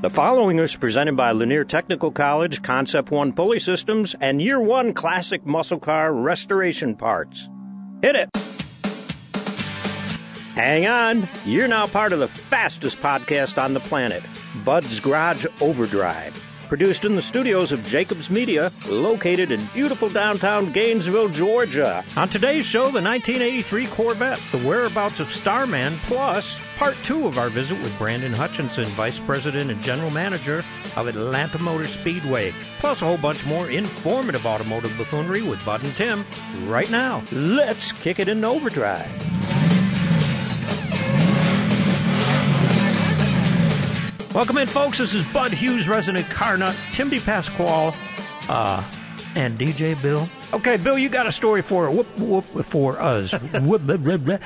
The following is presented by Lanier Technical College, Concept One Pulley Systems, and Year One Classic Muscle Car Restoration Parts. Hit it! Hang on, you're now part of the fastest podcast on the planet, Bud's Garage Overdrive. Produced in the studios of Jacobs Media, located in beautiful downtown Gainesville, Georgia. On today's show, the 1983 Corvette, the whereabouts of Starman, plus part two of our visit with Brandon Hutchinson, Vice President and General Manager of Atlanta Motor Speedway, plus a whole bunch more informative automotive buffoonery with Bud and Tim right now. Let's kick it in overdrive. Welcome in, folks. This is Bud Hughes, resident car nut, Tim DePasquale, uh, and DJ Bill. Okay, Bill, you got a story for whoop, whoop, for us. whoop, blah, blah, blah.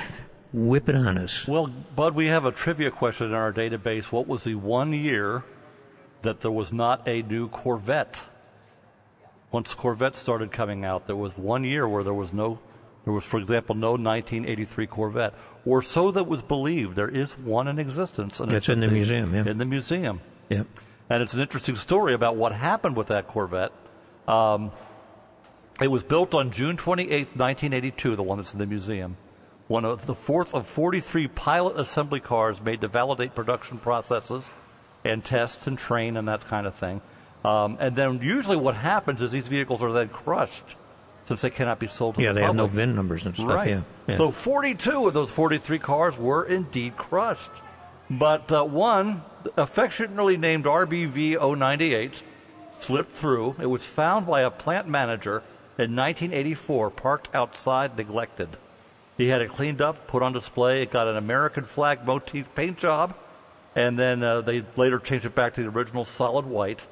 Whip it on us. Well, Bud, we have a trivia question in our database. What was the one year that there was not a new Corvette? Once Corvette started coming out, there was one year where there was no, there was, for example, no 1983 Corvette or so that was believed. There is one in existence. And it's, in the, museum, yeah. In the museum. Yep. And it's an interesting story about what happened with that Corvette. Um, it was built on June 28, 1982, the one that's in the museum. One of the fourth of 43 pilot assembly cars made to validate production processes and test and train and that kind of thing. Um, and then usually what happens is these vehicles are then crushed since they cannot be sold to yeah, the they public. have no VIN numbers and stuff. Right. Yeah, yeah. So 42 of those 43 cars were indeed crushed. But uh, one, affectionately named RBV 098, slipped through. It was found by a plant manager in 1984, parked outside, neglected. He had it cleaned up, put on display. It got an American flag motif paint job, and then uh, they later changed it back to the original solid white.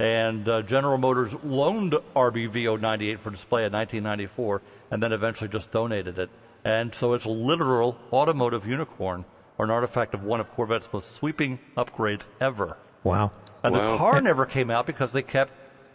And uh, General Motors loaned RBV 098 for display in 1994 and then eventually just donated it. And so it's a literal automotive unicorn or an artifact of one of Corvette's most sweeping upgrades ever. Wow. And wow. the car never came out because they kept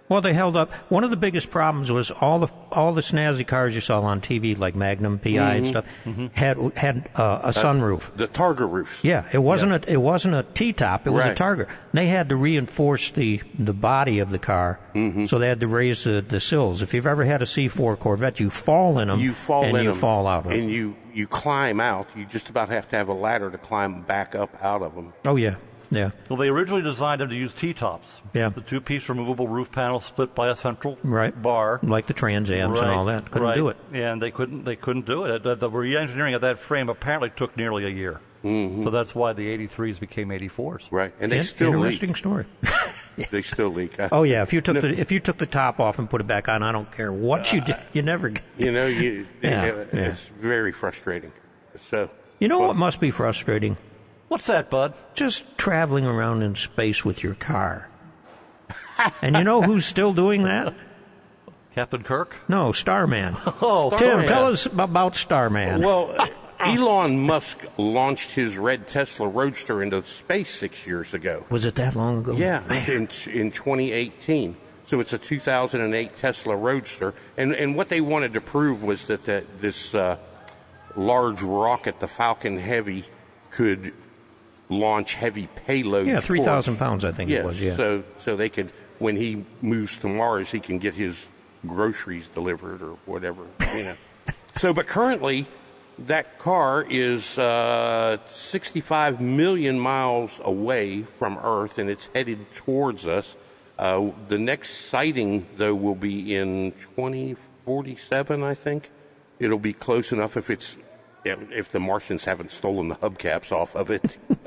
well, they held up. One of the biggest problems was all the all the snazzy cars you saw on TV, like Magnum, PI, mm-hmm. and stuff, mm-hmm. had had uh, a sunroof. Uh, the Targa roof. Yeah, it wasn't yeah. a it wasn't a T top. It was right. a Targa. They had to reinforce the the body of the car, mm-hmm. so they had to raise the, the sills. If you've ever had a C4 Corvette, you fall in them. You fall and in you them, fall out of them. and you you climb out. You just about have to have a ladder to climb back up out of them. Oh yeah. Yeah. Well, they originally designed them to use T-tops. Yeah. The two-piece removable roof panel split by a central right. bar, like the Trans Ams right. and all that. Couldn't right. do it. And they couldn't. They couldn't do it. The, the re-engineering of that frame apparently took nearly a year. Mm-hmm. So that's why the 83s became 84s. Right, and they In, still interesting leak. story. they still leak. oh yeah, if you took no. the if you took the top off and put it back on, I don't care what uh, you did, you never. You know, you yeah, it, yeah. it's very frustrating. So you know well, what must be frustrating? What's that, Bud? Just traveling around in space with your car. and you know who's still doing that? Captain Kirk? No, Starman. Oh, Tim, Starman. tell us about Starman. Well, Elon Musk launched his red Tesla Roadster into space six years ago. Was it that long ago? Yeah, in, in 2018. So it's a 2008 Tesla Roadster, and and what they wanted to prove was that the, this uh, large rocket, the Falcon Heavy, could launch heavy payloads. Yeah, three thousand pounds, I think yes, it was. Yeah. So so they could, when he moves to Mars, he can get his groceries delivered or whatever. You know. so, but currently, that car is uh, 65 million miles away from Earth, and it's headed towards us. Uh, the next sighting, though, will be in 2047, I think. It'll be close enough if it's if the Martians haven't stolen the hubcaps off of it.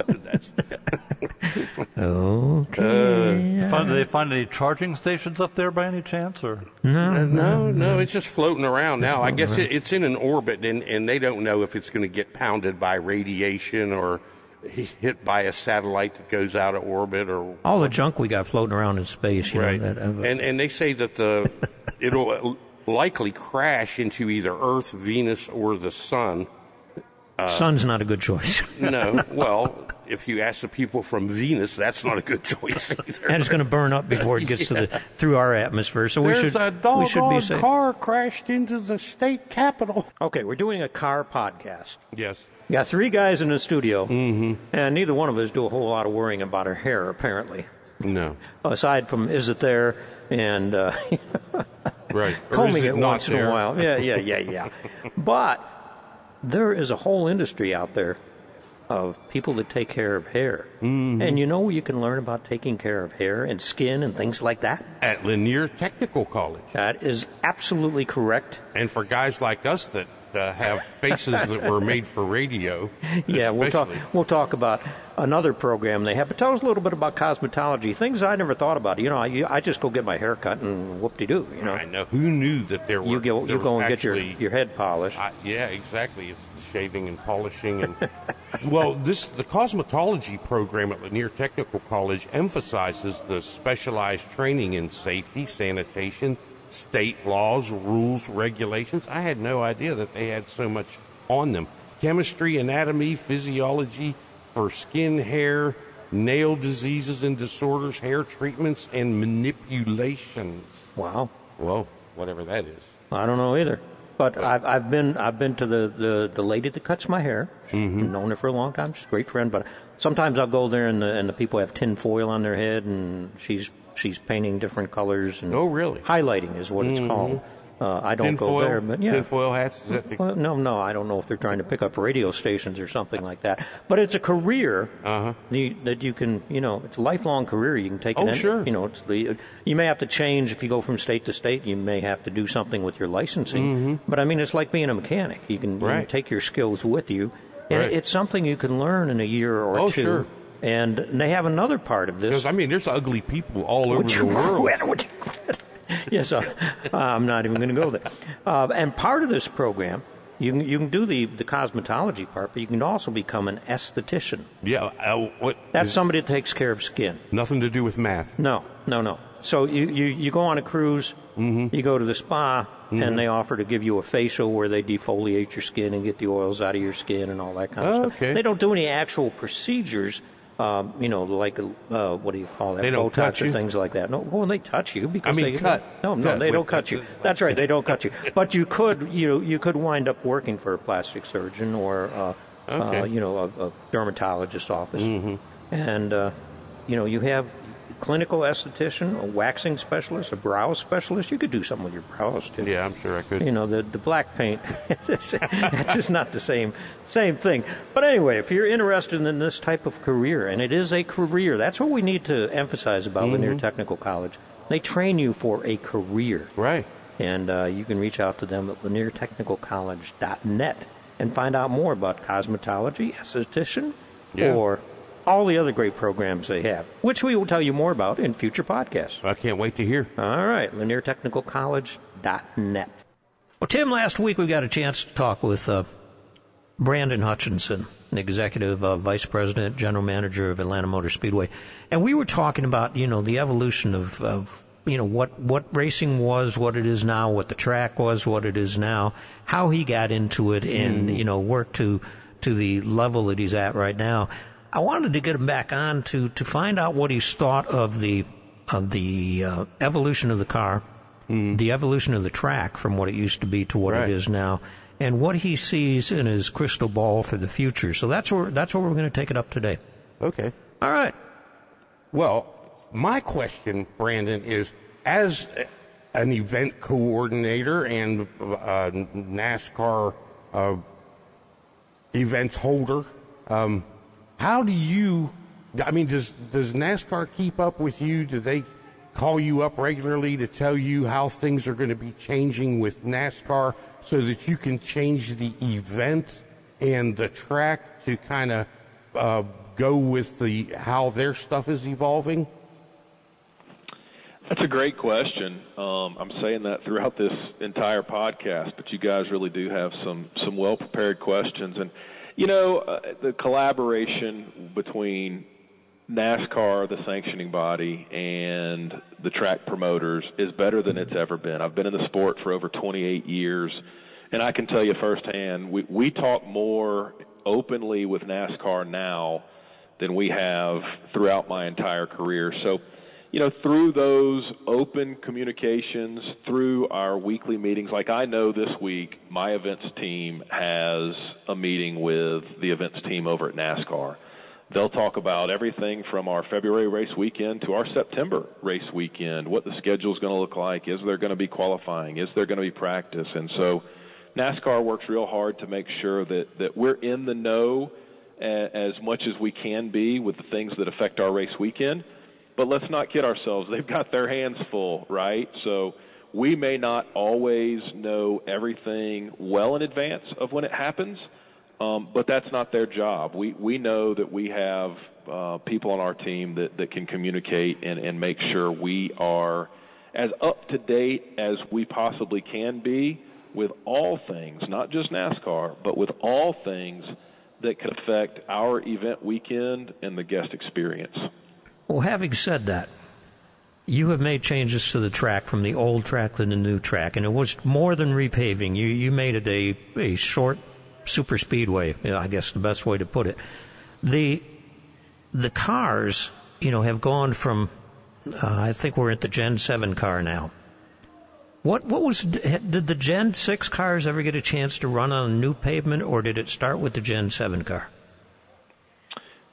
okay. Uh, find, do they find any charging stations up there by any chance, or no? Uh, no, no, It's just floating around now. I guess it, it's in an orbit, and, and they don't know if it's going to get pounded by radiation or hit by a satellite that goes out of orbit or all the junk we got floating around in space. right. Know, that, uh, and and they say that the it'll likely crash into either Earth, Venus, or the Sun uh, Sun's not a good choice. no. Well, if you ask the people from Venus, that's not a good choice either. and it's going to burn up before it gets yeah. to the through our atmosphere. So There's we should a we should be car crashed into the state capitol. Okay, we're doing a car podcast. Yes. Got three guys in the studio, mm-hmm. and neither one of us do a whole lot of worrying about our hair, apparently. No. Aside from is it there and uh, right combing it, it once there? in a while. Yeah, yeah, yeah, yeah. but there is a whole industry out there of people that take care of hair. Mm-hmm. And you know you can learn about taking care of hair and skin and things like that? At Lanier Technical College. That is absolutely correct. And for guys like us that uh, have faces that were made for radio. Yeah, we'll talk. We'll talk about another program they have. But tell us a little bit about cosmetology, things I never thought about. You know, I, I just go get my hair cut and whoop de doo. You know, I know. Who knew that there were? you go you go and get your your head polished. I, yeah, exactly. It's shaving and polishing and well, this the cosmetology program at Lanier Technical College emphasizes the specialized training in safety, sanitation, state laws, rules, regulations. I had no idea that they had so much on them. Chemistry, anatomy, physiology for skin, hair, nail diseases and disorders, hair treatments, and manipulations. wow. Well, whatever that is. I don't know either. But I've I've been I've been to the, the, the lady that cuts my hair. Mm-hmm. Known her for a long time. She's a great friend. But sometimes I'll go there and the and the people have tin foil on their head and she's she's painting different colors and Oh, really? highlighting is what it's called. Uh, I don't go foil, there, but yeah. tinfoil hats. Is that the Well, no, no, I don't know if they're trying to pick up radio stations or something like that. But it's a career Uh-huh. that you can, you know, it's a lifelong career. You can take it. Oh, in- sure. You know, it's the, you may have to change if you go from state to state. You may have to do something with your licensing. But I mean, it's like being a mechanic. You can, you can Mm-hmm. Take your skills with you, and Right. it's something you can learn in a year or Oh, two. sure. And they have another part of this. Because I mean, there's ugly people all over the you world. Quit? Would you quit? yes, uh, I'm not even going to go there. Uh, and part of this program, you can, you can do the, the cosmetology part, but you can also become an esthetician. Yeah, uh, what? That's somebody that takes care of skin. nothing to do with math. No, no, no. So you, you, you go on a cruise, Mm-hmm. you go to the spa, and they offer to give you a facial where they defoliate your skin and get the oils out of your skin and all that kind of Oh, stuff. okay. They don't do any actual procedures. Um, you know, like uh, what do you call that? They don't Botox touch you? things like that. No, well, they touch you because I mean, they cut. No, no, Cut. they don't cut you. cut. That's right, they don't cut you. But you could, you know, you could wind up working for a plastic surgeon or, uh, uh, you know, a, a dermatologist office, Mm-hmm. and uh, you know, you have clinical esthetician, a waxing specialist, a brow specialist. You could do something with your brows too. Yeah, I'm sure I could. You know, the the black paint, it's just not the same same thing. But anyway, if you're interested in this type of career, and it is a career, that's what we need to emphasize about Lanier Technical College. They train you for a career, Right. and uh, you can reach out to them at laniertechnicalcollege.net and find out more about cosmetology, esthetician, Yeah. or all the other great programs they have, which we will tell you more about in future podcasts. I can't wait to hear. All right, laniertechnicalcollege.net. Well, Tim, last week we got a chance to talk with uh, Brandon Hutchinson, executive uh, vice president, general manager of Atlanta Motor Speedway, and we were talking about you know the evolution of, of you know what what racing was, what it is now, what the track was, what it is now, how he got into it, and you know worked to to the level that he's at right now. I wanted to get him back on to to find out what he's thought of the of the uh, evolution of the car, the evolution of the track from what it used to be to what Right. it is now, and what he sees in his crystal ball for the future. So that's where that's where we're going to take it up today. Okay. All right. Well, my question, Brandon, is as an event coordinator and uh, NASCAR uh, event holder, um, how do you? I mean, does does NASCAR keep up with you? Do they call you up regularly to tell you how things are going to be changing with NASCAR so that you can change the event and the track to kind of uh, go with the how their stuff is evolving? That's a great question. Um, I'm saying that throughout this entire podcast, but you guys really do have some some well prepared questions, and you know uh, the collaboration between NASCAR, the sanctioning body, and the track promoters is better than it's ever been. I've been in the sport for over 28 years, and I can tell you firsthand, we we talk more openly with NASCAR now than we have throughout my entire career. So you know, through those open communications, through our weekly meetings, like I know this week, my events team has a meeting with the events team over at NASCAR. They'll talk about everything from our February race weekend to our September race weekend, what the schedule is going to look like, is there going to be qualifying, is there going to be practice, and so NASCAR works real hard to make sure that that we're in the know as much as we can be with the things that affect our race weekend. But let's not kid ourselves; they've got their hands full, right? So we may not always know everything well in advance of when it happens um, but that's not their job. We we know that we have uh, people on our team that, that can communicate and, and make sure we are as up to date as we possibly can be with all things, not just NASCAR, but with all things that could affect our event weekend and the guest experience. Well, having said that, you have made changes to the track from the old track to the new track, and it was more than repaving. You you made it a a short super speedway. I guess the best way to put it. The the cars, you know, have gone from. Uh, I think we're at the Gen Seven car now. What what was did the Gen Six cars ever get a chance to run on a new pavement, or did it start with the Gen Seven car?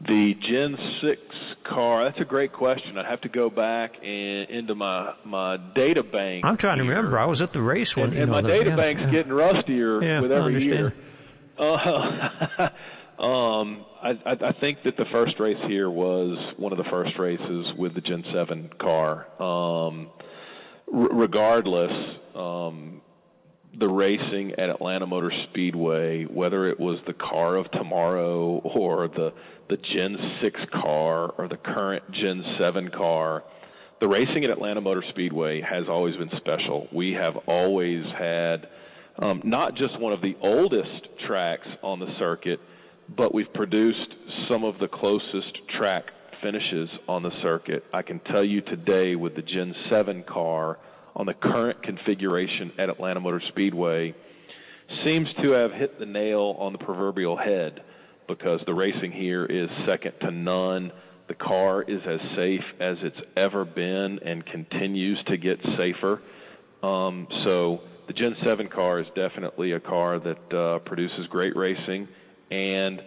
The Gen Six car. That's a great question. I'd have to go back and into my my data bank. I'm trying here. to remember. I was at the race when and, and my the, data yeah, bank's yeah. getting rustier yeah, with every year. Uh, um, I, I I think that the first race here was one of the first races with the Gen 7 car. Um, r- regardless, the racing at Atlanta Motor Speedway, whether it was the car of tomorrow or the the Gen 6 car or the current Gen 7 car, the racing at Atlanta Motor Speedway has always been special. We have always had um, not just one of the oldest tracks on the circuit, but we've produced some of the closest track finishes on the circuit. I can tell you today with the Gen 7 car on the current configuration at Atlanta Motor Speedway seems to have hit the nail on the proverbial head because the racing here is second to none. The car is as safe as it's ever been and continues to get safer. Um, so the Gen 7 car is definitely a car that uh, produces great racing, and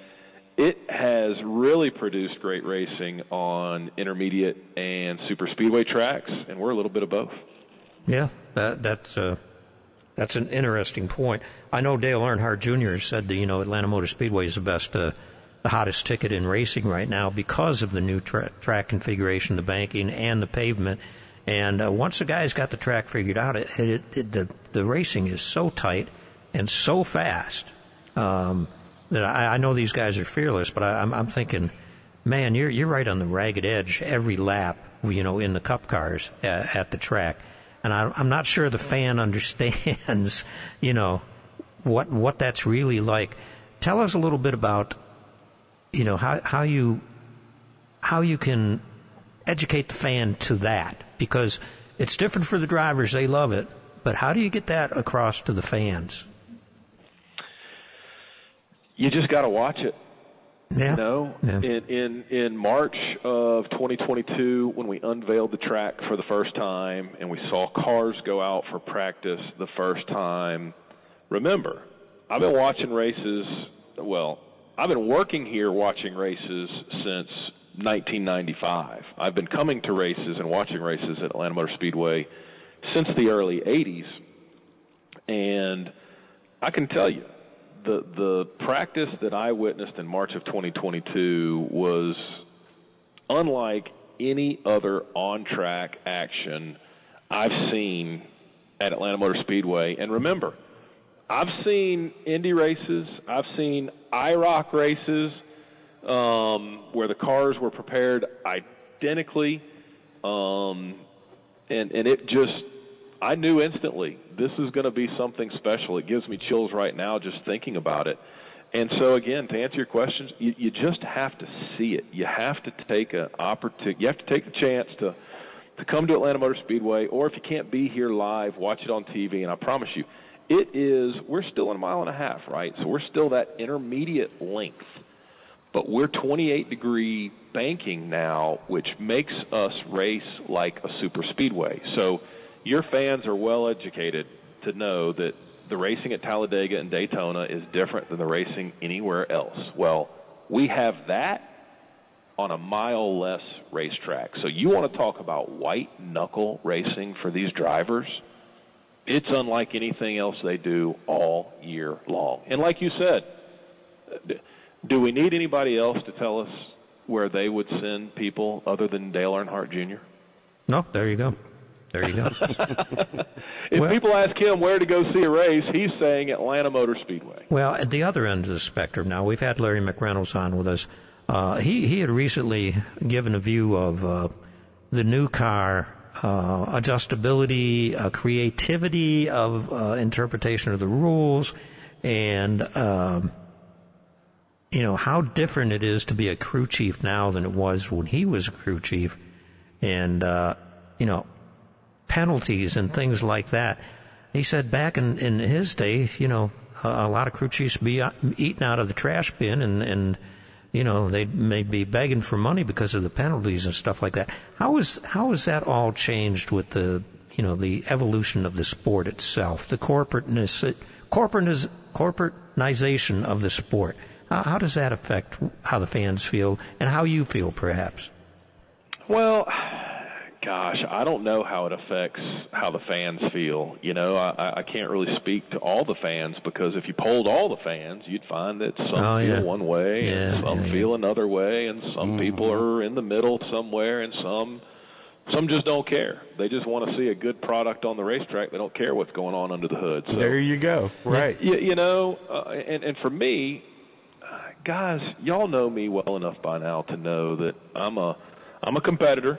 it has really produced great racing on intermediate and super speedway tracks, and we're a little bit of both. Yeah, that, that's uh, that's an interesting point. I know Dale Earnhardt Jr. said that you know Atlanta Motor Speedway is the best, uh, the hottest ticket in racing right now because of the new tra- track configuration, the banking, and the pavement and uh, once the guy's got the track figured out, it, it, it, the the racing is so tight and so fast um, that I, I know these guys are fearless. But I, I'm, I'm thinking, man, you're you're right on the ragged edge every lap. You know, in the cup cars at, at the track, and I, I'm not sure the fan understands. You know, what what that's really like. Tell us a little bit about, you know, how how you how you can educate the fan to that because it's different for the drivers. They love it. But how do you get that across to the fans? You just got to watch it. Yeah. You know, yeah. in, in in March of 2022, when we unveiled the track for the first time and we saw cars go out for practice the first time, remember, I've been watching races. Well, I've been working here watching races since 1995. I've been coming to races and watching races at Atlanta Motor Speedway since the early 80s, and I can tell you the the practice that I witnessed in March of 2022 was unlike any other on-track action I've seen at Atlanta Motor Speedway. And remember, I've seen Indy races, I've seen IROC races um, where the cars were prepared identically, um, and and it just I knew instantly this is going to be something special. It gives me chills right now just thinking about it. And so again, to answer your questions, you, you just have to see it. You have to take an opportunity. You have to take the chance to to come to Atlanta Motor Speedway, or if you can't be here live, watch it on TV. And I promise you, it is. We're still in a mile and a half, right? So we're still that intermediate length but we're 28 degree banking now, which makes us race like a super speedway. So your fans are well educated to know that the racing at Talladega and Daytona is different than the racing anywhere else. Well, we have that on a mile less racetrack. So you want to talk about white knuckle racing for these drivers? It's unlike anything else they do all year long. And like you said, do we need anybody else to tell us where they would send people other than Dale Earnhardt Jr.? No, there you go. There you go. if well, people ask him where to go see a race, he's saying Atlanta Motor Speedway. Well, at the other end of the spectrum, now we've had Larry McReynolds on with us. Uh, he he had recently given a view of uh, the new car uh, adjustability, uh, creativity of uh, interpretation of the rules, and um, you know how different it is to be a crew chief now than it was when he was a crew chief, and uh, you know penalties and things like that. He said back in, in his day, you know, a, a lot of crew chiefs be eating out of the trash bin and, and, you know, they may be begging for money because of the penalties and stuff like that. How is, how has that all changed with the, you know, the evolution of the sport itself, the corporateness, corporateness, corporatization of the sport? How, how does that affect how the fans feel and how you feel, perhaps? Well, gosh, I don't know how it affects how the fans feel. You know, I, I can't really speak to all the fans because if you polled all the fans, you'd find that some oh, feel yeah. one way yeah, and some yeah, feel another way, and some mm-hmm. people are in the middle somewhere, and some some just don't care. They just want to see a good product on the racetrack. They don't care what's going on under the hood. So, there you go. Right. You, you know, uh, and and for me, uh, guys, y'all know me well enough by now to know that I'm a I'm a competitor.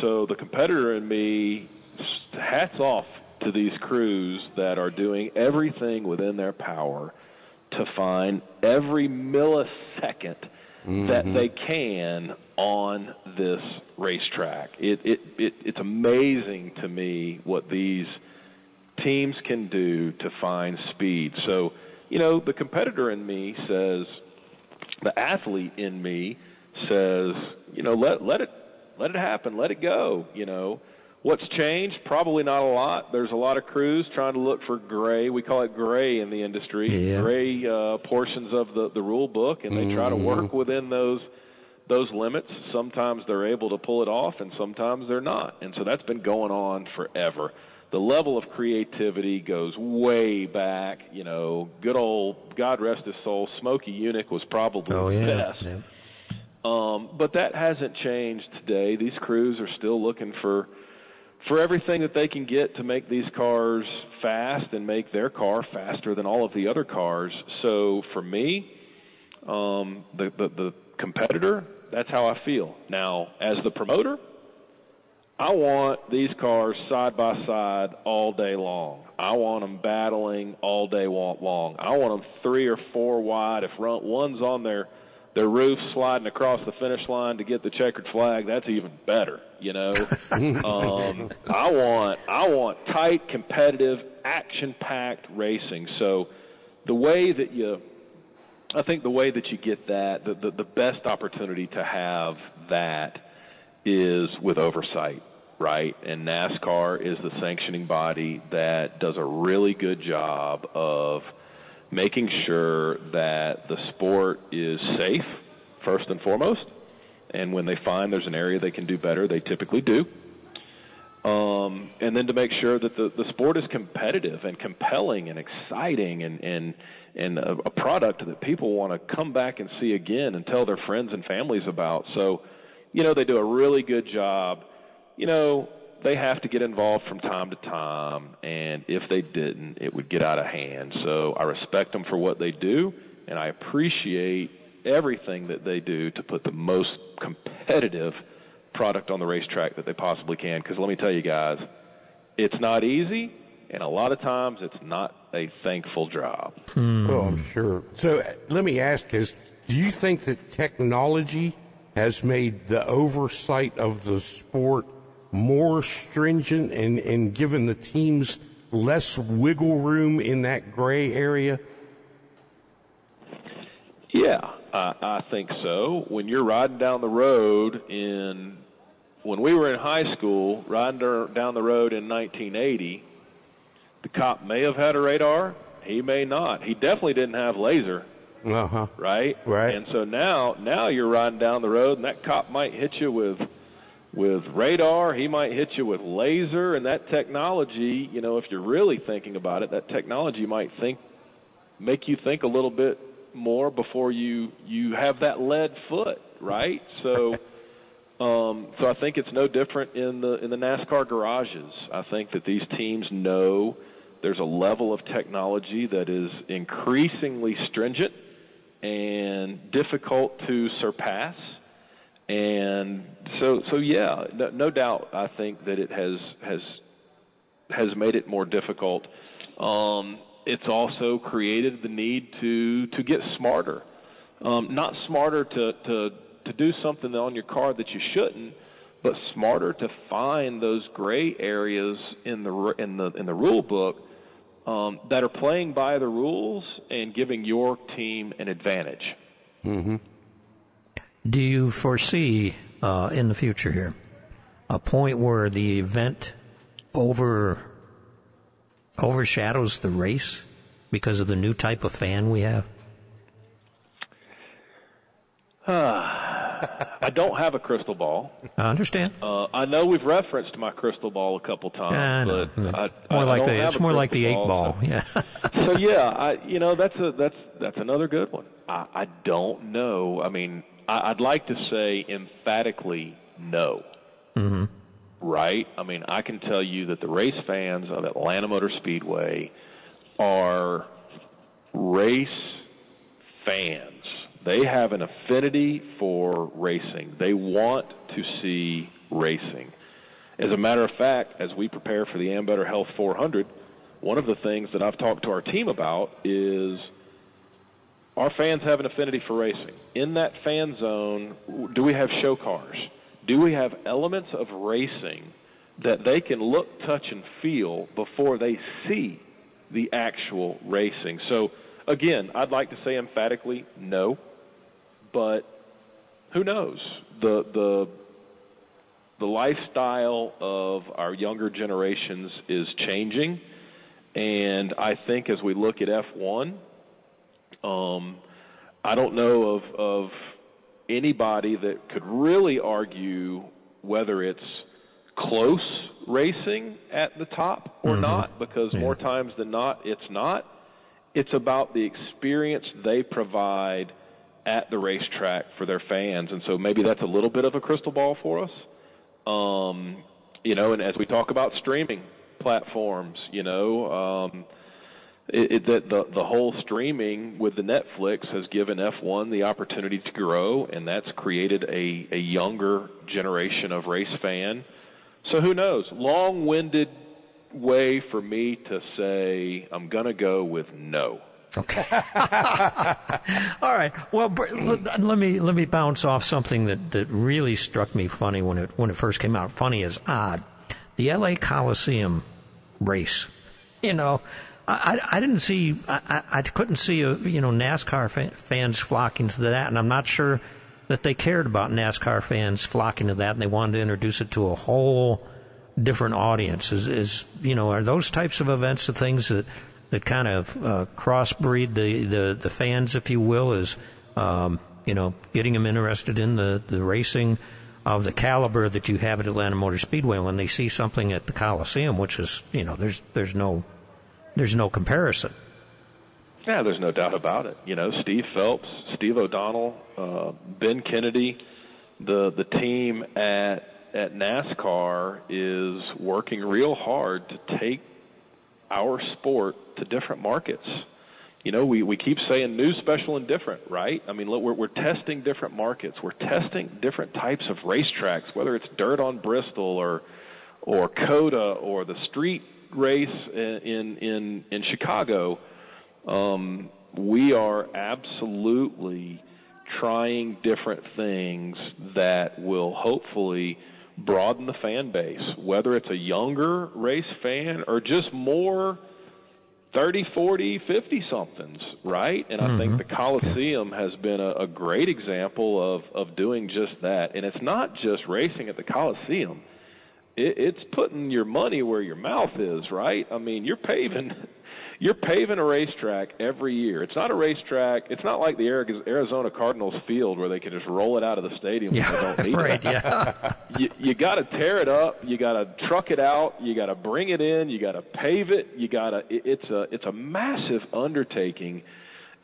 So the competitor in me, hats off to these crews that are doing everything within their power to find every millisecond mm-hmm. that they can on this racetrack. It, it, it, it's amazing to me what these teams can do to find speed. So, you know, the competitor in me says, the athlete in me says, you know, let let it let it happen. Let it go. You know, what's changed? Probably not a lot. There's a lot of crews trying to look for gray. We call it gray in the industry. Yeah. Gray uh, portions of the the rule book, and they mm-hmm. try to work Mm-hmm. within those those limits. Sometimes they're able to pull it off, and sometimes they're not. And so that's been going on forever. The level of creativity goes way back. You know, good old God rest his soul, Smokey Yunick was probably oh, the yeah. best. yeah. Um, but that hasn't changed today. These crews are still looking for for everything that they can get to make these cars fast and make their car faster than all of the other cars. So for me, um, the, the the competitor, that's how I feel. Now, as the promoter, I want these cars side by side all day long. I want them battling all day long. I want them three or four wide. If one's on their their roof sliding across the finish line to get the checkered flag, that's even better. You know, um, I want I want tight, competitive, action-packed racing. So the way that you, I think the way that you get that, the the, the best opportunity to have that is with oversight, right? And NASCAR is the sanctioning body that does a really good job of making sure that the sport is safe first and foremost. And when they find there's an area they can do better, they typically do. Um, and then to make sure that the, the sport is competitive and compelling and exciting and, and, and a, a product that people want to come back and see again and tell their friends and families about. So, you know, they do a really good job. You know, they have to get involved from time to time, and if they didn't, it would get out of hand. So I respect them for what they do, and I appreciate everything that they do to put the most competitive product on the racetrack that they possibly can. Because let me tell you guys, it's not easy, and a lot of times it's not a thankful job. Hmm. Oh, I'm sure. So uh, let me ask: Is do you think that technology has made the oversight of the sport more stringent and, and given the teams less wiggle room in that gray area? Yeah, I, I think so. When you're riding down the road in, when we were in high school, riding down the road in 1980, the cop may have had a radar. He may not. He definitely didn't have laser. Uh huh. Right. Right. And so now, now you're riding down the road, and that cop might hit you with with radar. He might hit you with laser, and that technology. You know, if you're really thinking about it, that technology might think make you think a little bit more before you you have that lead foot, right? So. Um, so I think it's no different in the in the NASCAR garages. I think that these teams know there's a level of technology that is increasingly stringent and difficult to surpass. And so, so yeah, no, no doubt. I think that it has has has made it more difficult. Um, it's also created the need to to get smarter, um, not smarter to to to do something on your car that you shouldn't, but smarter to find those gray areas in the in the in the rule book um, that are playing by the rules and giving your team an advantage. Mm-hmm. Do you foresee uh, in the future here a point where the event over overshadows the race because of the new type of fan we have? I don't have a crystal ball. I understand. Uh, I know we've referenced my crystal ball a couple times, I but I, it's more I like the it's more like the eight crystal ball. Yeah. so yeah, I you know that's a that's that's another good one. I, I don't know. I mean, I, I'd like to say emphatically no. hmm Right? I mean, I can tell you that the race fans of Atlanta Motor Speedway are race fans. They have an affinity for racing. They want to see racing. As a matter of fact, as we prepare for the Ambetter Health 400, one of the things that I've talked to our team about is our fans have an affinity for racing. In that fan zone, do we have show cars? Do we have elements of racing that they can look, touch, and feel before they see the actual racing? So, again, I'd like to say emphatically no, but who knows? The the the lifestyle of our younger generations is changing, and I think as we look at F1, um, I don't know of of anybody that could really argue whether it's close racing at the top or Mhm. not, because Yeah. more times than not, it's not. It's about the experience they provide at the racetrack for their fans, and so maybe that's a little bit of a crystal ball for us. Um, you know, and as we talk about streaming platforms, you know, um, it, it, the, the whole streaming with the Netflix has given F1 the opportunity to grow, and that's created a a younger generation of race fan. So who knows? Long-winded way for me to say I'm going to go with no. Okay. All right. Well, let me let me bounce off something that, that really struck me funny when it when it first came out. Funny is odd. The L.A. Coliseum race. You know, I, I, didn't see I, I couldn't see a, you know NASCAR fa- fans flocking to that, and I'm not sure that they cared about NASCAR fans flocking to that, and they wanted to introduce it to a whole different audience. Is, is you know are those types of events the things that that kind of uh, crossbreed the, the the fans, if you will, is um, you know getting them interested in the the racing of the caliber that you have at Atlanta Motor Speedway when they see something at the Coliseum, which is you know there's there's no there's no comparison. Yeah, there's no doubt about it. You know, Steve Phelps, Steve O'Donnell, uh, Ben Kennedy, the the team at at NASCAR is working real hard to take our sport to different markets. You know, we, we keep saying new, special, and different, right? I mean, look, we're, we're testing different markets. We're testing different types of racetracks, whether it's dirt on Bristol or or COTA or the street race in in in, Chicago. Um, we are absolutely trying different things that will hopefully broaden the fan base, whether it's a younger race fan or just more 30, 40, 50 somethings, right? And I mm-hmm. think the Coliseum has been a, a great example of, of doing just that. And it's not just racing at the Coliseum. It, it's putting your money where your mouth is, right? I mean, you're paving you're paving a racetrack every year. It's not a racetrack. It's not like the Arizona Cardinals field where they can just roll it out of the stadium when they don't need right, it. yeah. You, you got to tear it up. You got to truck it out. You got to bring it in. You got to pave it. You got to. It, it's a it's a massive undertaking,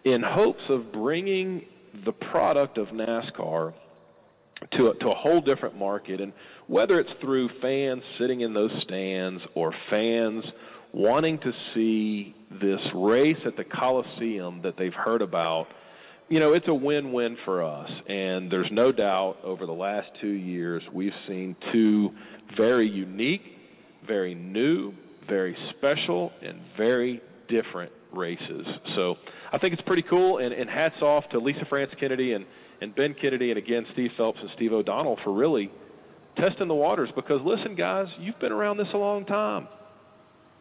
in hopes of bringing the product of NASCAR to a, to a whole different market. And whether it's through fans sitting in those stands or fans wanting to see this race at the Coliseum that they've heard about, you know, it's a win-win for us. And there's no doubt over the last two years we've seen two very unique, very new, very special, and very different races. So I think it's pretty cool. And, and hats off to Lesa France Kennedy and, and Ben Kennedy, and again Steve Phelps and Steve O'Donnell for really testing the waters. Because listen, guys, you've been around this a long time.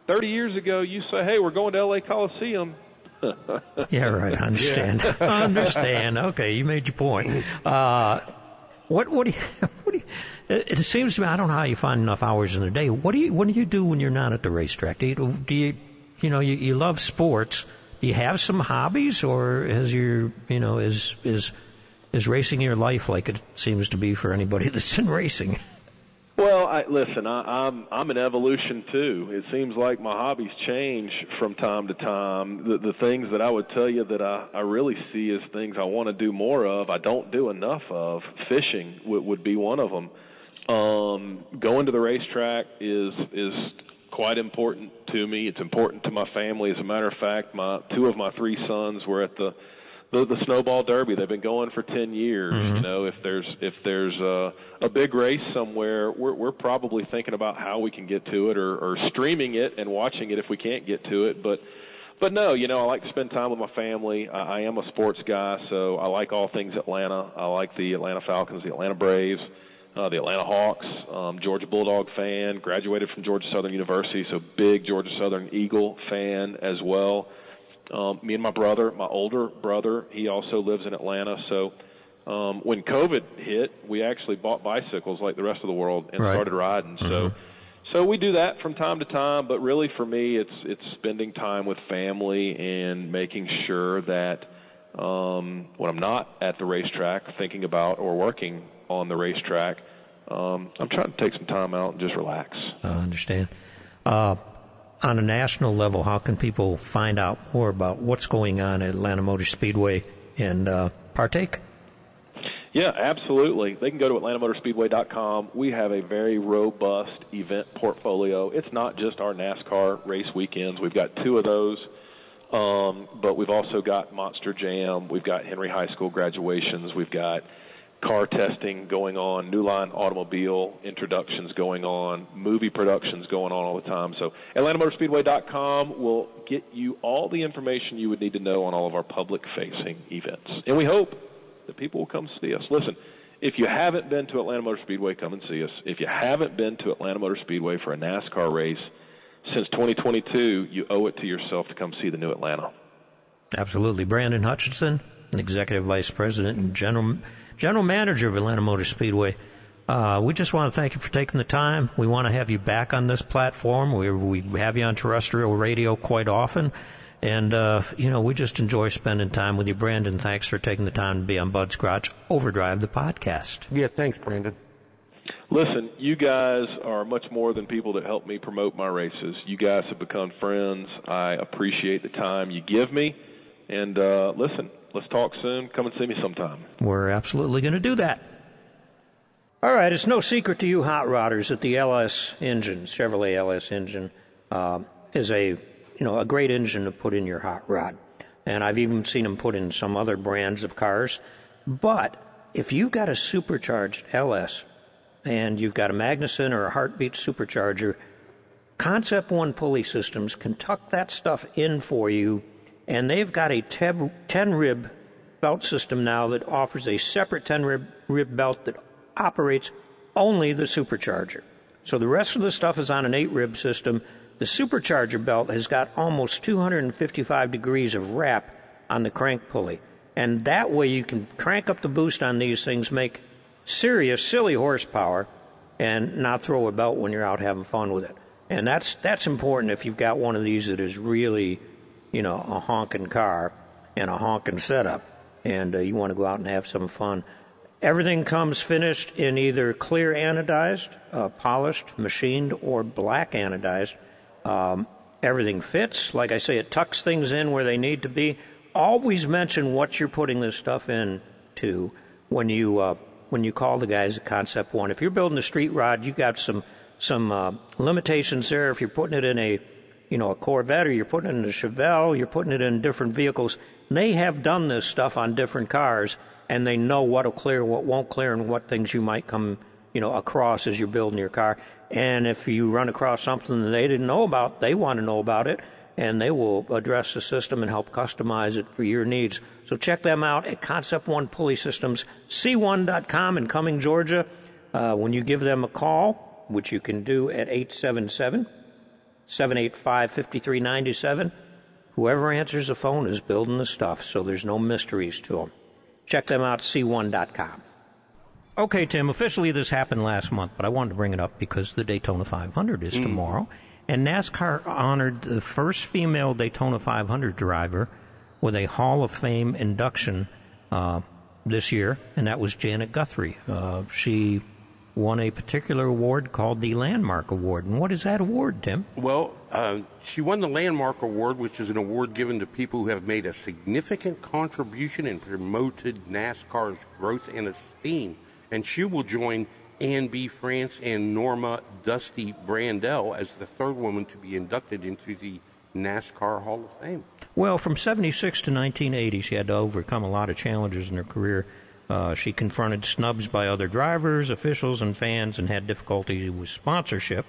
30 years ago, you say, hey, we're going to LA Coliseum. Yeah, right. I understand. I understand. Okay, you made your point. Uh, what what do you what do you? It, it seems to me I don't know how you find enough hours in the day. What do you what do you do when you're not at the racetrack? Do you do you you know you, you love sports? Do you have some hobbies, or is your you know is is is racing your life like it seems to be for anybody that's in racing? Well, I, listen, I, I'm I'm an evolution too. It seems like my hobbies change from time to time. The, the things that I would tell you that I, I really see as things I want to do more of, I don't do enough of. Fishing would, would be one of them. Um, going to the racetrack is is quite important to me. It's important to my family. As a matter of fact, my two of my three sons were at the the, the snowball derby. They've been going for ten years. Mm-hmm. You know, if there's if there's a, a big race somewhere, we're we're probably thinking about how we can get to it or, or streaming it and watching it if we can't get to it. But but no, you know, I like to spend time with my family. I, I am a sports guy, so I like all things Atlanta. I like the Atlanta Falcons, the Atlanta Braves, uh, the Atlanta Hawks. Um, Georgia Bulldog fan. Graduated from Georgia Southern University, so big Georgia Southern Eagle fan as well. Um, me and my brother, my older brother, he also lives in Atlanta. So um, when COVID hit, we actually bought bicycles like the rest of the world and Right. started riding. So so we do that from time to time. But really, for me, it's it's spending time with family and making sure that um, when I'm not at the racetrack, thinking about or working on the racetrack, um, I'm trying to take some time out and just relax. I understand. Uh, on a national level, how can people find out more about what's going on at Atlanta Motor Speedway and uh, partake? Yeah, absolutely. They can go to AtlantaMotorspeedway.com. We have a very robust event portfolio. It's not just our NASCAR race weekends. We've got two of those, um, but we've also got Monster Jam. We've got Henry High School graduations. We've got car testing going on, new line automobile introductions going on, movie productions going on all the time. So AtlantaMotorspeedway.com will get you all the information you would need to know on all of our public-facing events. And we hope that people will come see us. Listen, if you haven't been to Atlanta Motor Speedway, come and see us. If you haven't been to Atlanta Motor Speedway for a NASCAR race since 2022, you owe it to yourself to come see the new Atlanta. Absolutely. Brandon Hutchinson, Executive Vice President and General, General Manager of Atlanta Motor Speedway. Uh, we just want to thank you for taking the time. We want to have you back on this platform. We, we have you on terrestrial radio quite often. And, uh, you know, we just enjoy spending time with you. Brandon, thanks for taking the time to be on Bud's Garage Overdrive, the podcast. Yeah, thanks, Brandon. Listen, you guys are much more than people that help me promote my races. You guys have become friends. I appreciate the time you give me. And uh, listen, let's talk soon. Come and see me sometime. We're absolutely going to do that. All right, it's no secret to you hot rodders that the LS engine, Chevrolet LS engine, uh, is a you know a great engine to put in your hot rod, and I've even seen them put in some other brands of cars. But if you've got a supercharged LS and you've got a Magnuson or a Heartbeat supercharger, Concept One pulley systems can tuck that stuff in for you, and they've got a 10 rib belt system now that offers a separate 10 rib, rib belt that operates only the supercharger. So the rest of the stuff is on an 8 rib system. the supercharger belt has got almost 255 degrees of wrap on the crank pulley. And that way you can crank up the boost on these things, make serious, silly horsepower, and not throw a belt when you're out having fun with it. And that's that's important if you've got one of these that is really, you know, a honking car and a honking setup, and uh, you want to go out and have some fun. Everything comes finished in either clear anodized, uh, polished, machined, or black anodized. Um, everything fits. Like I say, it tucks things in where they need to be. Always mention what you're putting this stuff in to when you uh, when you call the guys at Concept One. If you're building a street rod, you got some some uh, limitations there. If you're putting it in a you know a Corvette or you're putting it in a Chevelle, you're putting it in different vehicles. They have done this stuff on different cars, and they know what'll clear, what won't clear, and what things you might come you know across as you're building your car. And if you run across something that they didn't know about, they want to know about it, and they will address the system and help customize it for your needs. So check them out at Concept One Pulley Systems, C1.com in Cumming, Georgia. Uh, when you give them a call, which you can do at 877 785 5397, whoever answers the phone is building the stuff, so there's no mysteries to them. Check them out, C1.com. Okay, Tim, officially this happened last month, but I wanted to bring it up because the Daytona 500 is tomorrow. And NASCAR honored the first female Daytona 500 driver with a Hall of Fame induction uh, this year, and that was Janet Guthrie. Uh, she won a particular award called the Landmark Award. And what is that award, Tim? Well, uh, she won the Landmark Award, which is an award given to people who have made a significant contribution and promoted NASCAR's growth and esteem. And she will join Anne B. France and Norma Dusty Brandel as the third woman to be inducted into the NASCAR Hall of Fame. Well, from 76 to 1980, she had to overcome a lot of challenges in her career. Uh, she confronted snubs by other drivers, officials, and fans and had difficulties with sponsorship.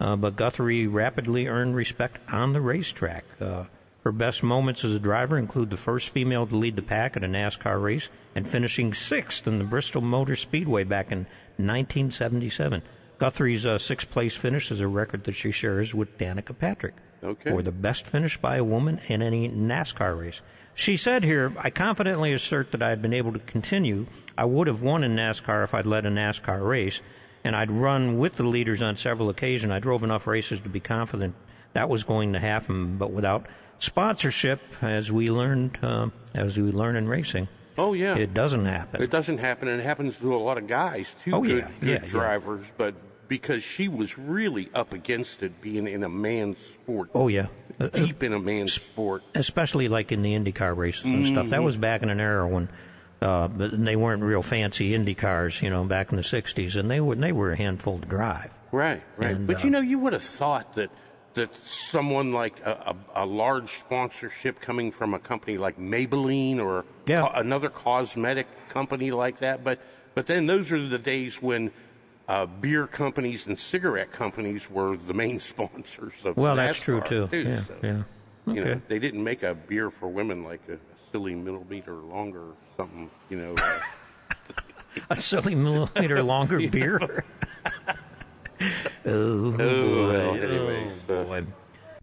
Uh, but Guthrie rapidly earned respect on the racetrack. Uh, her best moments as a driver include the first female to lead the pack at a NASCAR race and finishing sixth in the Bristol Motor Speedway back in 1977. Guthrie's uh, sixth place finish is a record that she shares with Danica Patrick Okay. for the best finish by a woman in any NASCAR race. She said here, I confidently assert that I had been able to continue. I would have won in NASCAR if I'd led a NASCAR race, and I'd run with the leaders on several occasions. I drove enough races to be confident that was going to happen, but without sponsorship, as we learned, uh, as we learn in racing, Oh, yeah. it doesn't happen. It doesn't happen, and it happens to a lot of guys too. Oh, good, yeah, good yeah, yeah. drivers, but because she was really up against it, being in a man's sport, oh yeah, deep in a man's sport. especially like in the IndyCar races and stuff. That was back in an era when uh, but they weren't real fancy Indy cars, you know, back in the '60s, and they were they were a handful to drive. Right, right. And, but uh, you know, you would have thought that that someone like a, a, a large sponsorship coming from a company like Maybelline or Yeah. co- another cosmetic company like that, but but then those are the days when. Uh, beer companies and cigarette companies were the main sponsors of Well, that's true too. Yeah, so, yeah. You know, Okay. they didn't make a beer for women like a, silly millimeter longer or something. You know, uh, A silly millimeter longer beer. oh, boy. well, anyways, oh, uh, boy. Do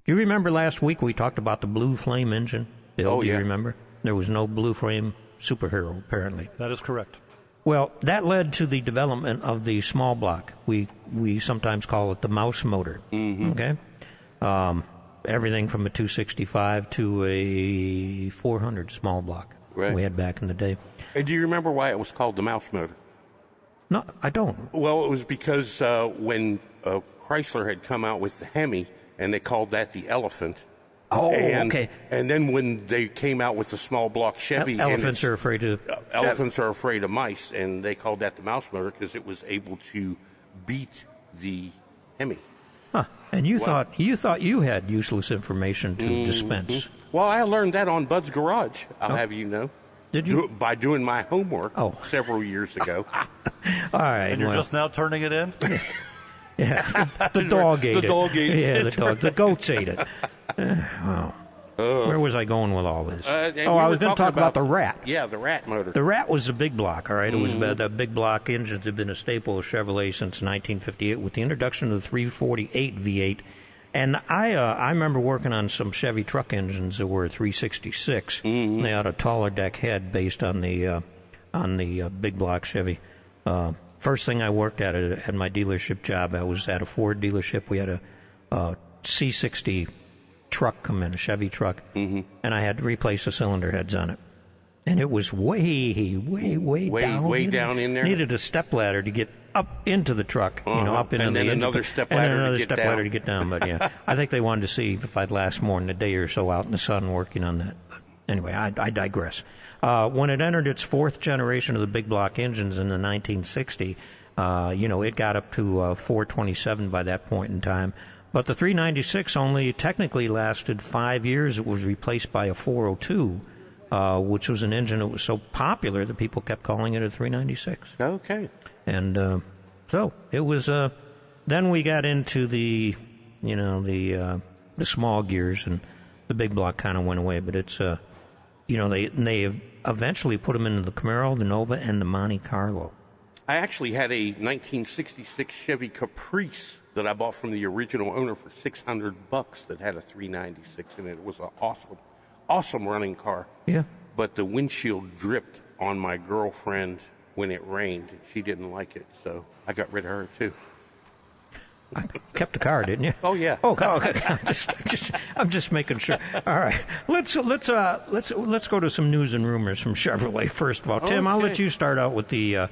you remember last week we talked about the Blue Flame engine? Bill, Oh, do you remember? There was no Blue Flame superhero, apparently. That is correct. Well, that led to the development of the small block. We we sometimes call it the mouse motor. Mm-hmm. Okay, um, everything from a 265 to a 400 small block Right. we had back in the day. and do you remember why it was called the mouse motor? No, I don't. Well, it was because uh, when uh, Chrysler had come out with the Hemi, and they called that the Elephant. Oh, and, okay. And then when they came out with the small block Chevy, and Elephants are afraid of uh, elephants are afraid of mice, and they called that the mouse motor because it was able to beat the Hemi. Huh. And you thought you thought you had useless information to Mm-hmm. dispense. Well, I learned that on Bud's Garage. I'll have you know. Oh. Did you? Do- by doing my homework Oh. several years ago. All right. And you're well, just now turning it in? yeah. the dog ate The it. dog ate it. Yeah, the dog. The goats ate it. Uh, wow. Where was I going with all this? Uh, oh, we I was going to talk about, the rat. Yeah, the rat motor. The rat was the big block, all right? It was Mm-hmm. the big block engines have been a staple of Chevrolet since 1958. With the introduction of the 348 V8, And I uh, I remember working on some Chevy truck engines that were 366. Mm-hmm. They had a taller deck head based on the uh, on the uh, big block Chevy. Uh, first thing I worked at at at my dealership job, I was at a Ford dealership. We had a uh, C60 truck come in, a Chevy truck, Mm-hmm. and I had to replace the cylinder heads on it. And it was way, way, way, Way- down. way Needed- down in there? Needed a step ladder to get up into the truck, you know, Uh-huh. up into And the then engine another step and ladder to another step down. ladder to get down. But yeah, I think they wanted to see if I'd last more than a day or so out in the sun working on that. But anyway, I, I digress. Uh, when it entered its fourth generation of the big block engines in the 1960, uh, you know, it got up to uh, 427 by that point in time. But the 396 only technically lasted five years. It was replaced by a 402, uh, which was an engine that was so popular that people kept calling it a 396. Okay. And uh, so it was. Uh, then we got into the, you know, the uh, the small gears, and the big block kind of went away. But it's, uh, you know, they they eventually put them into the Camaro, the Nova, and the Monte Carlo. I actually had a 1966 Chevy Caprice that I bought from the original owner for 600 bucks that had a 396 in it. It was an awesome, awesome running car. Yeah. But the windshield dripped on my girlfriend when it rained. She didn't like it, so I got rid of her too. I kept the car, didn't you? Oh, yeah. Oh, okay. okay. I'm just, just, I'm just making sure. All right, let's let's uh let's let's go to some news and rumors from Chevrolet first of all. Tim, I'll let you start out with the uh,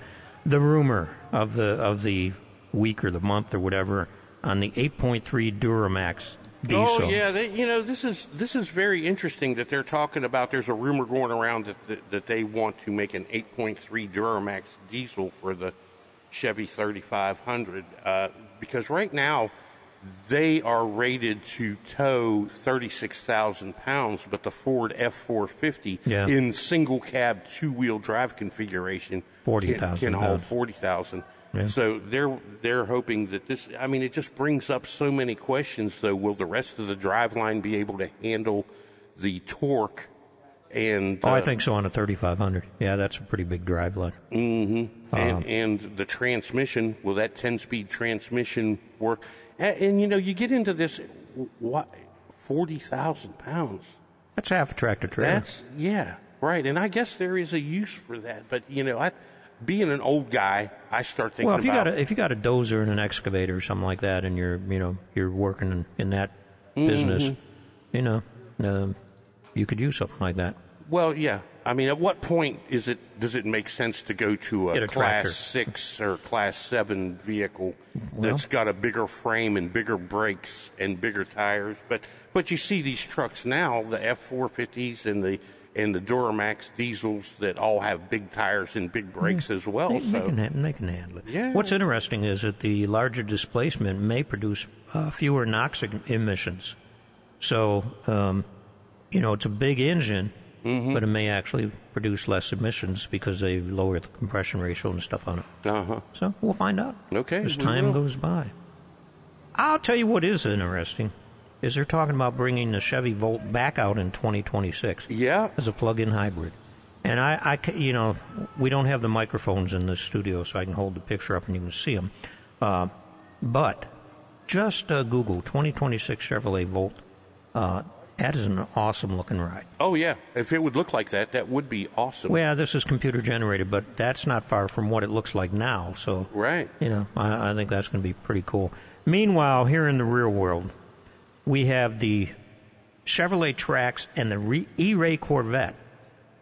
the rumor of the of the week or the month or whatever on the 8.3 Duramax diesel. Oh yeah, they, you know this is this is very interesting that they're talking about. There's a rumor going around that that, that they want to make an 8.3 Duramax diesel for the Chevy 3500 uh, because right now they are rated to tow 36,000 pounds, but the Ford F450 Yeah. in single cab two wheel drive configuration 40,000 can, can hold 40,000. Yeah. So they're they're hoping that this. I mean, it just brings up so many questions. Though, will the rest of the driveline be able to handle the torque? And Oh, I uh, think so on a 3500. Yeah, that's a pretty big drive line. and, Um, and the transmission will that 10-speed transmission work? And, and you know, you get into this. What forty thousand pounds? That's half a tractor trailer. That's yeah, right. And I guess there is a use for that. But you know, I being an old guy, I start thinking well, if you about got a, if you got a dozer and an excavator or something like that, and you're you know you're working in, in that business, Mm-hmm. you know, um, you could use something like that. Well, yeah. I mean, at what point is it does it make sense to go to a, a class tractor. six or class seven vehicle that's got a bigger frame and bigger brakes and bigger tires? But but you see these trucks now, the F four fifties and the and the Duramax diesels that all have big tires and big brakes as well. They, they, can, they can handle it. Yeah. What's interesting is that the larger displacement may produce uh, fewer NOx emissions. So, um, you know, it's a big engine, Mm-hmm. but it may actually produce less emissions because they lower the compression ratio and stuff on it. uh huh. So we'll find out Okay, as time goes by. I'll tell you what is interesting is they're talking about bringing the Chevy Volt back out in 2026 Yeah. as a plug-in hybrid. And I, I you know, we don't have the microphones in the studio, so I can hold the picture up and you can see them. Uh, but just uh, Google 2026 Chevrolet Volt. Uh, that is an awesome-looking ride. Oh yeah. If it would look like that, that would be awesome. Well, yeah, this is computer generated, but that's not far from what it looks like now. So right. you know, I, I think that's going to be pretty cool. Meanwhile, here in the real world, we have the Chevrolet Trax and the Re- E-Ray Corvette.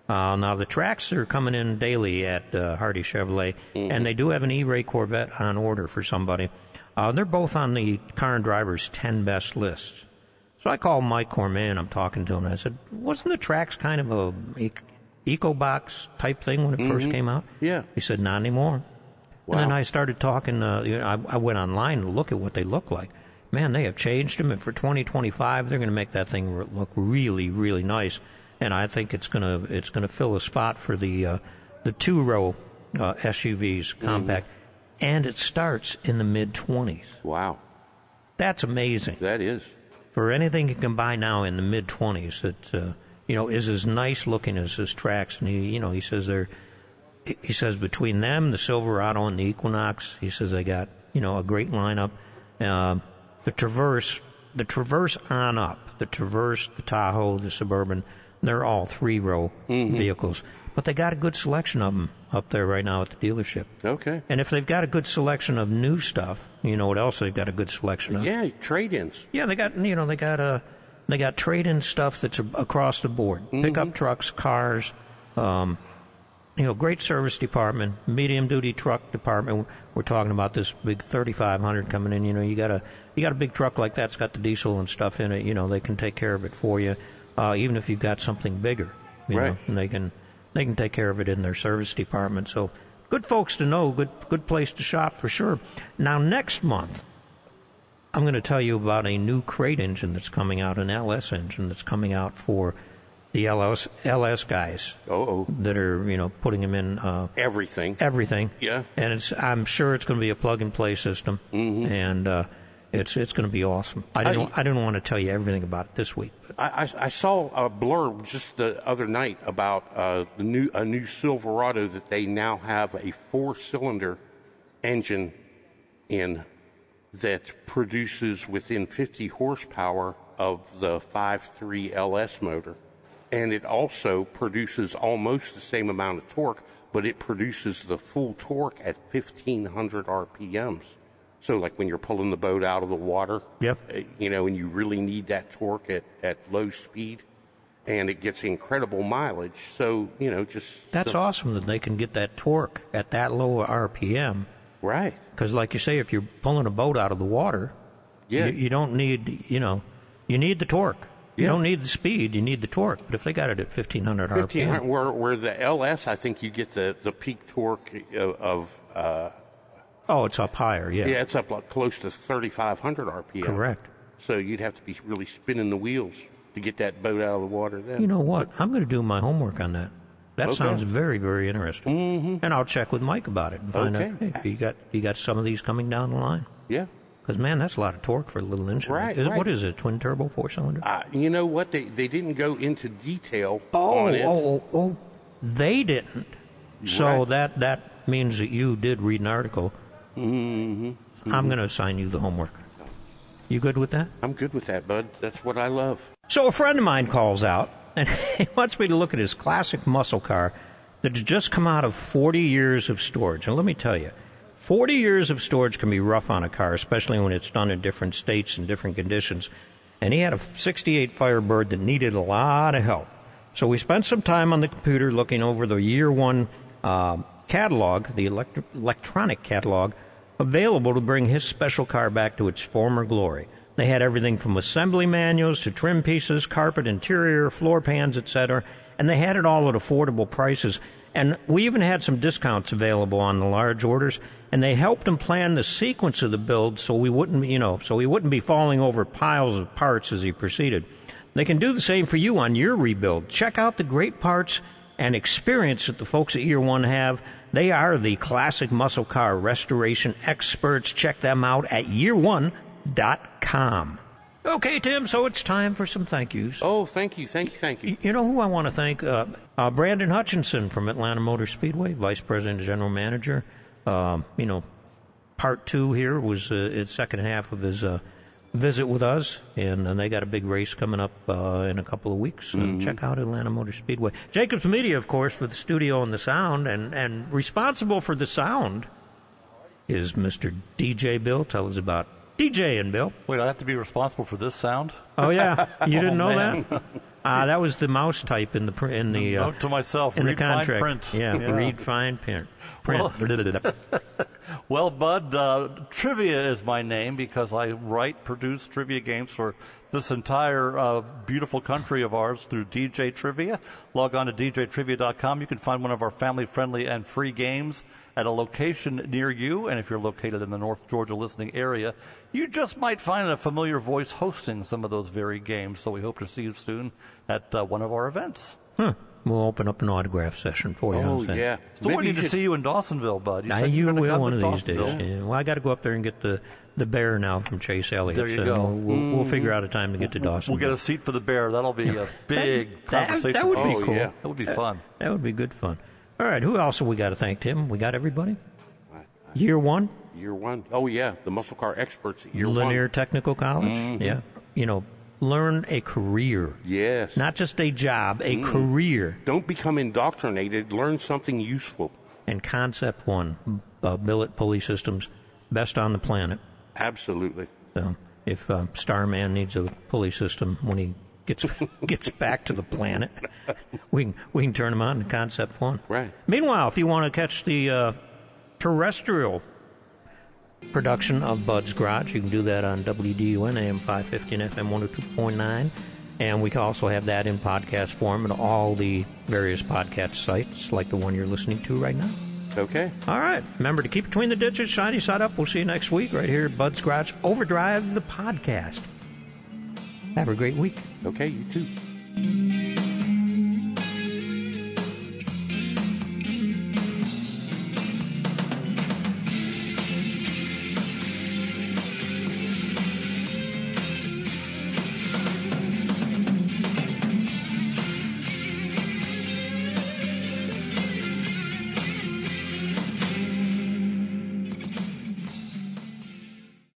Uh, now the Trax are coming in daily at uh, Hardy Chevrolet, and they do have an E-Ray Corvette on order for somebody. Uh, they're both on the Car and Driver's 10 best list. So I called Mike Corman. I'm talking to him. And I said, "Wasn't the Trax kind of a EcoBox type thing when it first came out?" Yeah. He said, "Not anymore." Wow. And then I started talking. Uh, you know, I, I went online to look at what they look like. Man, they have changed them, and for 2025, they're going to make that thing re- look really, really nice. And I think it's going to it's going to fill a spot for the uh, the two row uh, SUVs, compact, and it starts in the mid 20s. Wow. That's amazing That is. For anything you can buy now in the mid 20s that uh, you know is as nice looking as his Trax. And he you know he says they're he says between them the Silverado and the Equinox he says they got you know a great lineup. Um, the Traverse the Traverse on up, the Traverse, the Tahoe, the Suburban, they're all three row vehicles. But they got a good selection of them up there right now at the dealership. Okay. And if they've got a good selection of new stuff, you know what else they've got a good selection of? Yeah, trade-ins. Yeah, they got you know they got uh, they got trade-in stuff that's across the board. Pickup trucks, cars, um, you know, great service department, medium duty truck department. We're talking about this big 3500 coming in. You know, you got a you got a big truck like that's got the diesel and stuff in it. You know, they can take care of it for you, uh, even if you've got something bigger. You Right. know, and they can they can take care of it in their service department. So good folks to know. Good good place to shop for sure. Now next month. I'm going to tell you about a new crate engine that's coming out, an LS engine that's coming out for the LS LS guys Oh, that are you know putting them in uh, everything. everything. Yeah. and it's I'm sure it's going to be a plug and play system, mm-hmm. and uh, it's it's going to be awesome. I didn't I- I didn't want to tell you everything about it this week, but I, I, I saw a blurb just the other night about uh, the new a new Silverado that they now have a four-cylinder engine in that produces within 50 horsepower of the 5.3 LS motor, and it also produces almost the same amount of torque, but it produces the full torque at 1500 RPMs. So, like when you're pulling the boat out of the water, Yep. uh, you know, and you really need that torque at, at low speed, and it gets incredible mileage. So, you know, just that's so- awesome that they can get that torque at that low RPM. right. Because, like you say, if you're pulling a boat out of the water, Yeah. you, you don't need you know you need the torque. You Yeah. don't need the speed, you need the torque. But if they got it at 1500 1500, RPM, where, where the LS, I think you get the, the peak torque of, of uh, oh, it's up higher, yeah. yeah, it's up like close to 3,500 RPM. Correct. So you'd have to be really spinning the wheels to get that boat out of the water then. You know what? I'm going to do my homework on that. That Okay. sounds very, very interesting. Mm-hmm. And I'll check with Mike about it and find Okay. out. Hey, you got you got some of these coming down the line? yeah. Because man, that's a lot of torque for a little engine. Right, Is, right. What is it? Twin turbo, four cylinder? Uh, you know what? They, they didn't go into detail oh, on it. oh, oh, oh, they didn't. So that that means that you did read an article. Mm-hmm. I'm going to assign you the homework. You good with that? I'm good with that, bud. That's what I love. So a friend of mine calls out and he wants me to look at his classic muscle car that had just come out of 40 years of storage. And let me tell you, 40 years of storage can be rough on a car, especially when it's done in different states and different conditions. And he had a 68 Firebird that needed a lot of help. So we spent some time on the computer looking over the year one uh, catalog, the elect- electronic catalog, available to bring his special car back to its former glory. They had everything from assembly manuals to trim pieces, carpet interior, floor pans, etc. And they had it all at affordable prices. And we even had some discounts available on the large orders. And they helped him plan the sequence of the build so we wouldn't, you know, so he wouldn't be falling over piles of parts as he proceeded. They can do the same for you on your rebuild. Check out the great parts and experience that the folks at Year One have. They are the classic muscle car restoration experts. Check them out at yearone.com. Okay, Tim, so it's time for some thank yous. Oh, thank you, thank you, thank you. You know who I want to thank? Uh, uh, Brandon Hutchinson from Atlanta Motor Speedway, Vice President and General Manager. Um, you know, part two here was uh, its second half of his uh, visit with us, and, and they got a big race coming up uh, in a couple of weeks. So check out Atlanta Motor Speedway. Jacobs Media, of course, for the studio and the sound, and, and responsible for the sound is Mr. DJ Bill. Tell us about DJ and Bill. Wait, I have to be responsible for this sound? Oh yeah, you didn't know man. that? Ah, that was the mouse type in the pr- in the uh, to myself, in read the contract. fine print. Yeah, read fine print. Print. Well, Bud, uh, trivia is my name because I write, produce trivia games for this entire uh, beautiful country of ours through DJ Trivia. Log on to djtrivia.com. You can find one of our family friendly and free games at a location near you. And if you're located in the North Georgia listening area, you just might find a familiar voice hosting some of those very games. So we hope to see you soon at uh, one of our events. Huh. We'll open up an autograph session for you. Oh, yeah. Still Maybe waiting you to see you in Dawsonville, Bud. now, you will come one of these days. Yeah. Well, I got to go up there and get the, the bear now from Chase Elliott. There you so go. We'll, we'll, we'll figure out a time to get to Dawson. We'll get a seat for the bear. That'll be a big that- conversation. that would be Oh, cool. yeah. That would be fun. That would be good fun. All right, who else have we got to thank, Tim? We got everybody? Year one? Year one. Oh, yeah, the muscle car experts at year Lanier one. Technical College? Yeah. you know, learn a career, Yes. not just a job, a career. Don't become indoctrinated. Learn something useful. And Concept One, uh, Billet Pulley Systems, best on the planet. Absolutely. So if uh, Starman needs a pulley system when he gets gets back to the planet, we can we can turn them on to Concept One. Right. Meanwhile, if you want to catch the uh, terrestrial production of Bud's Garage, you can do that on WDUN AM 550 and FM 102.9. And we can also have that in podcast form at all the various podcast sites, like the one you're listening to right now. Okay. All right. Remember to keep between the ditches, shiny side up. We'll see you next week right here at Bud's Garage Overdrive, the podcast. Have a great week. Okay, you too.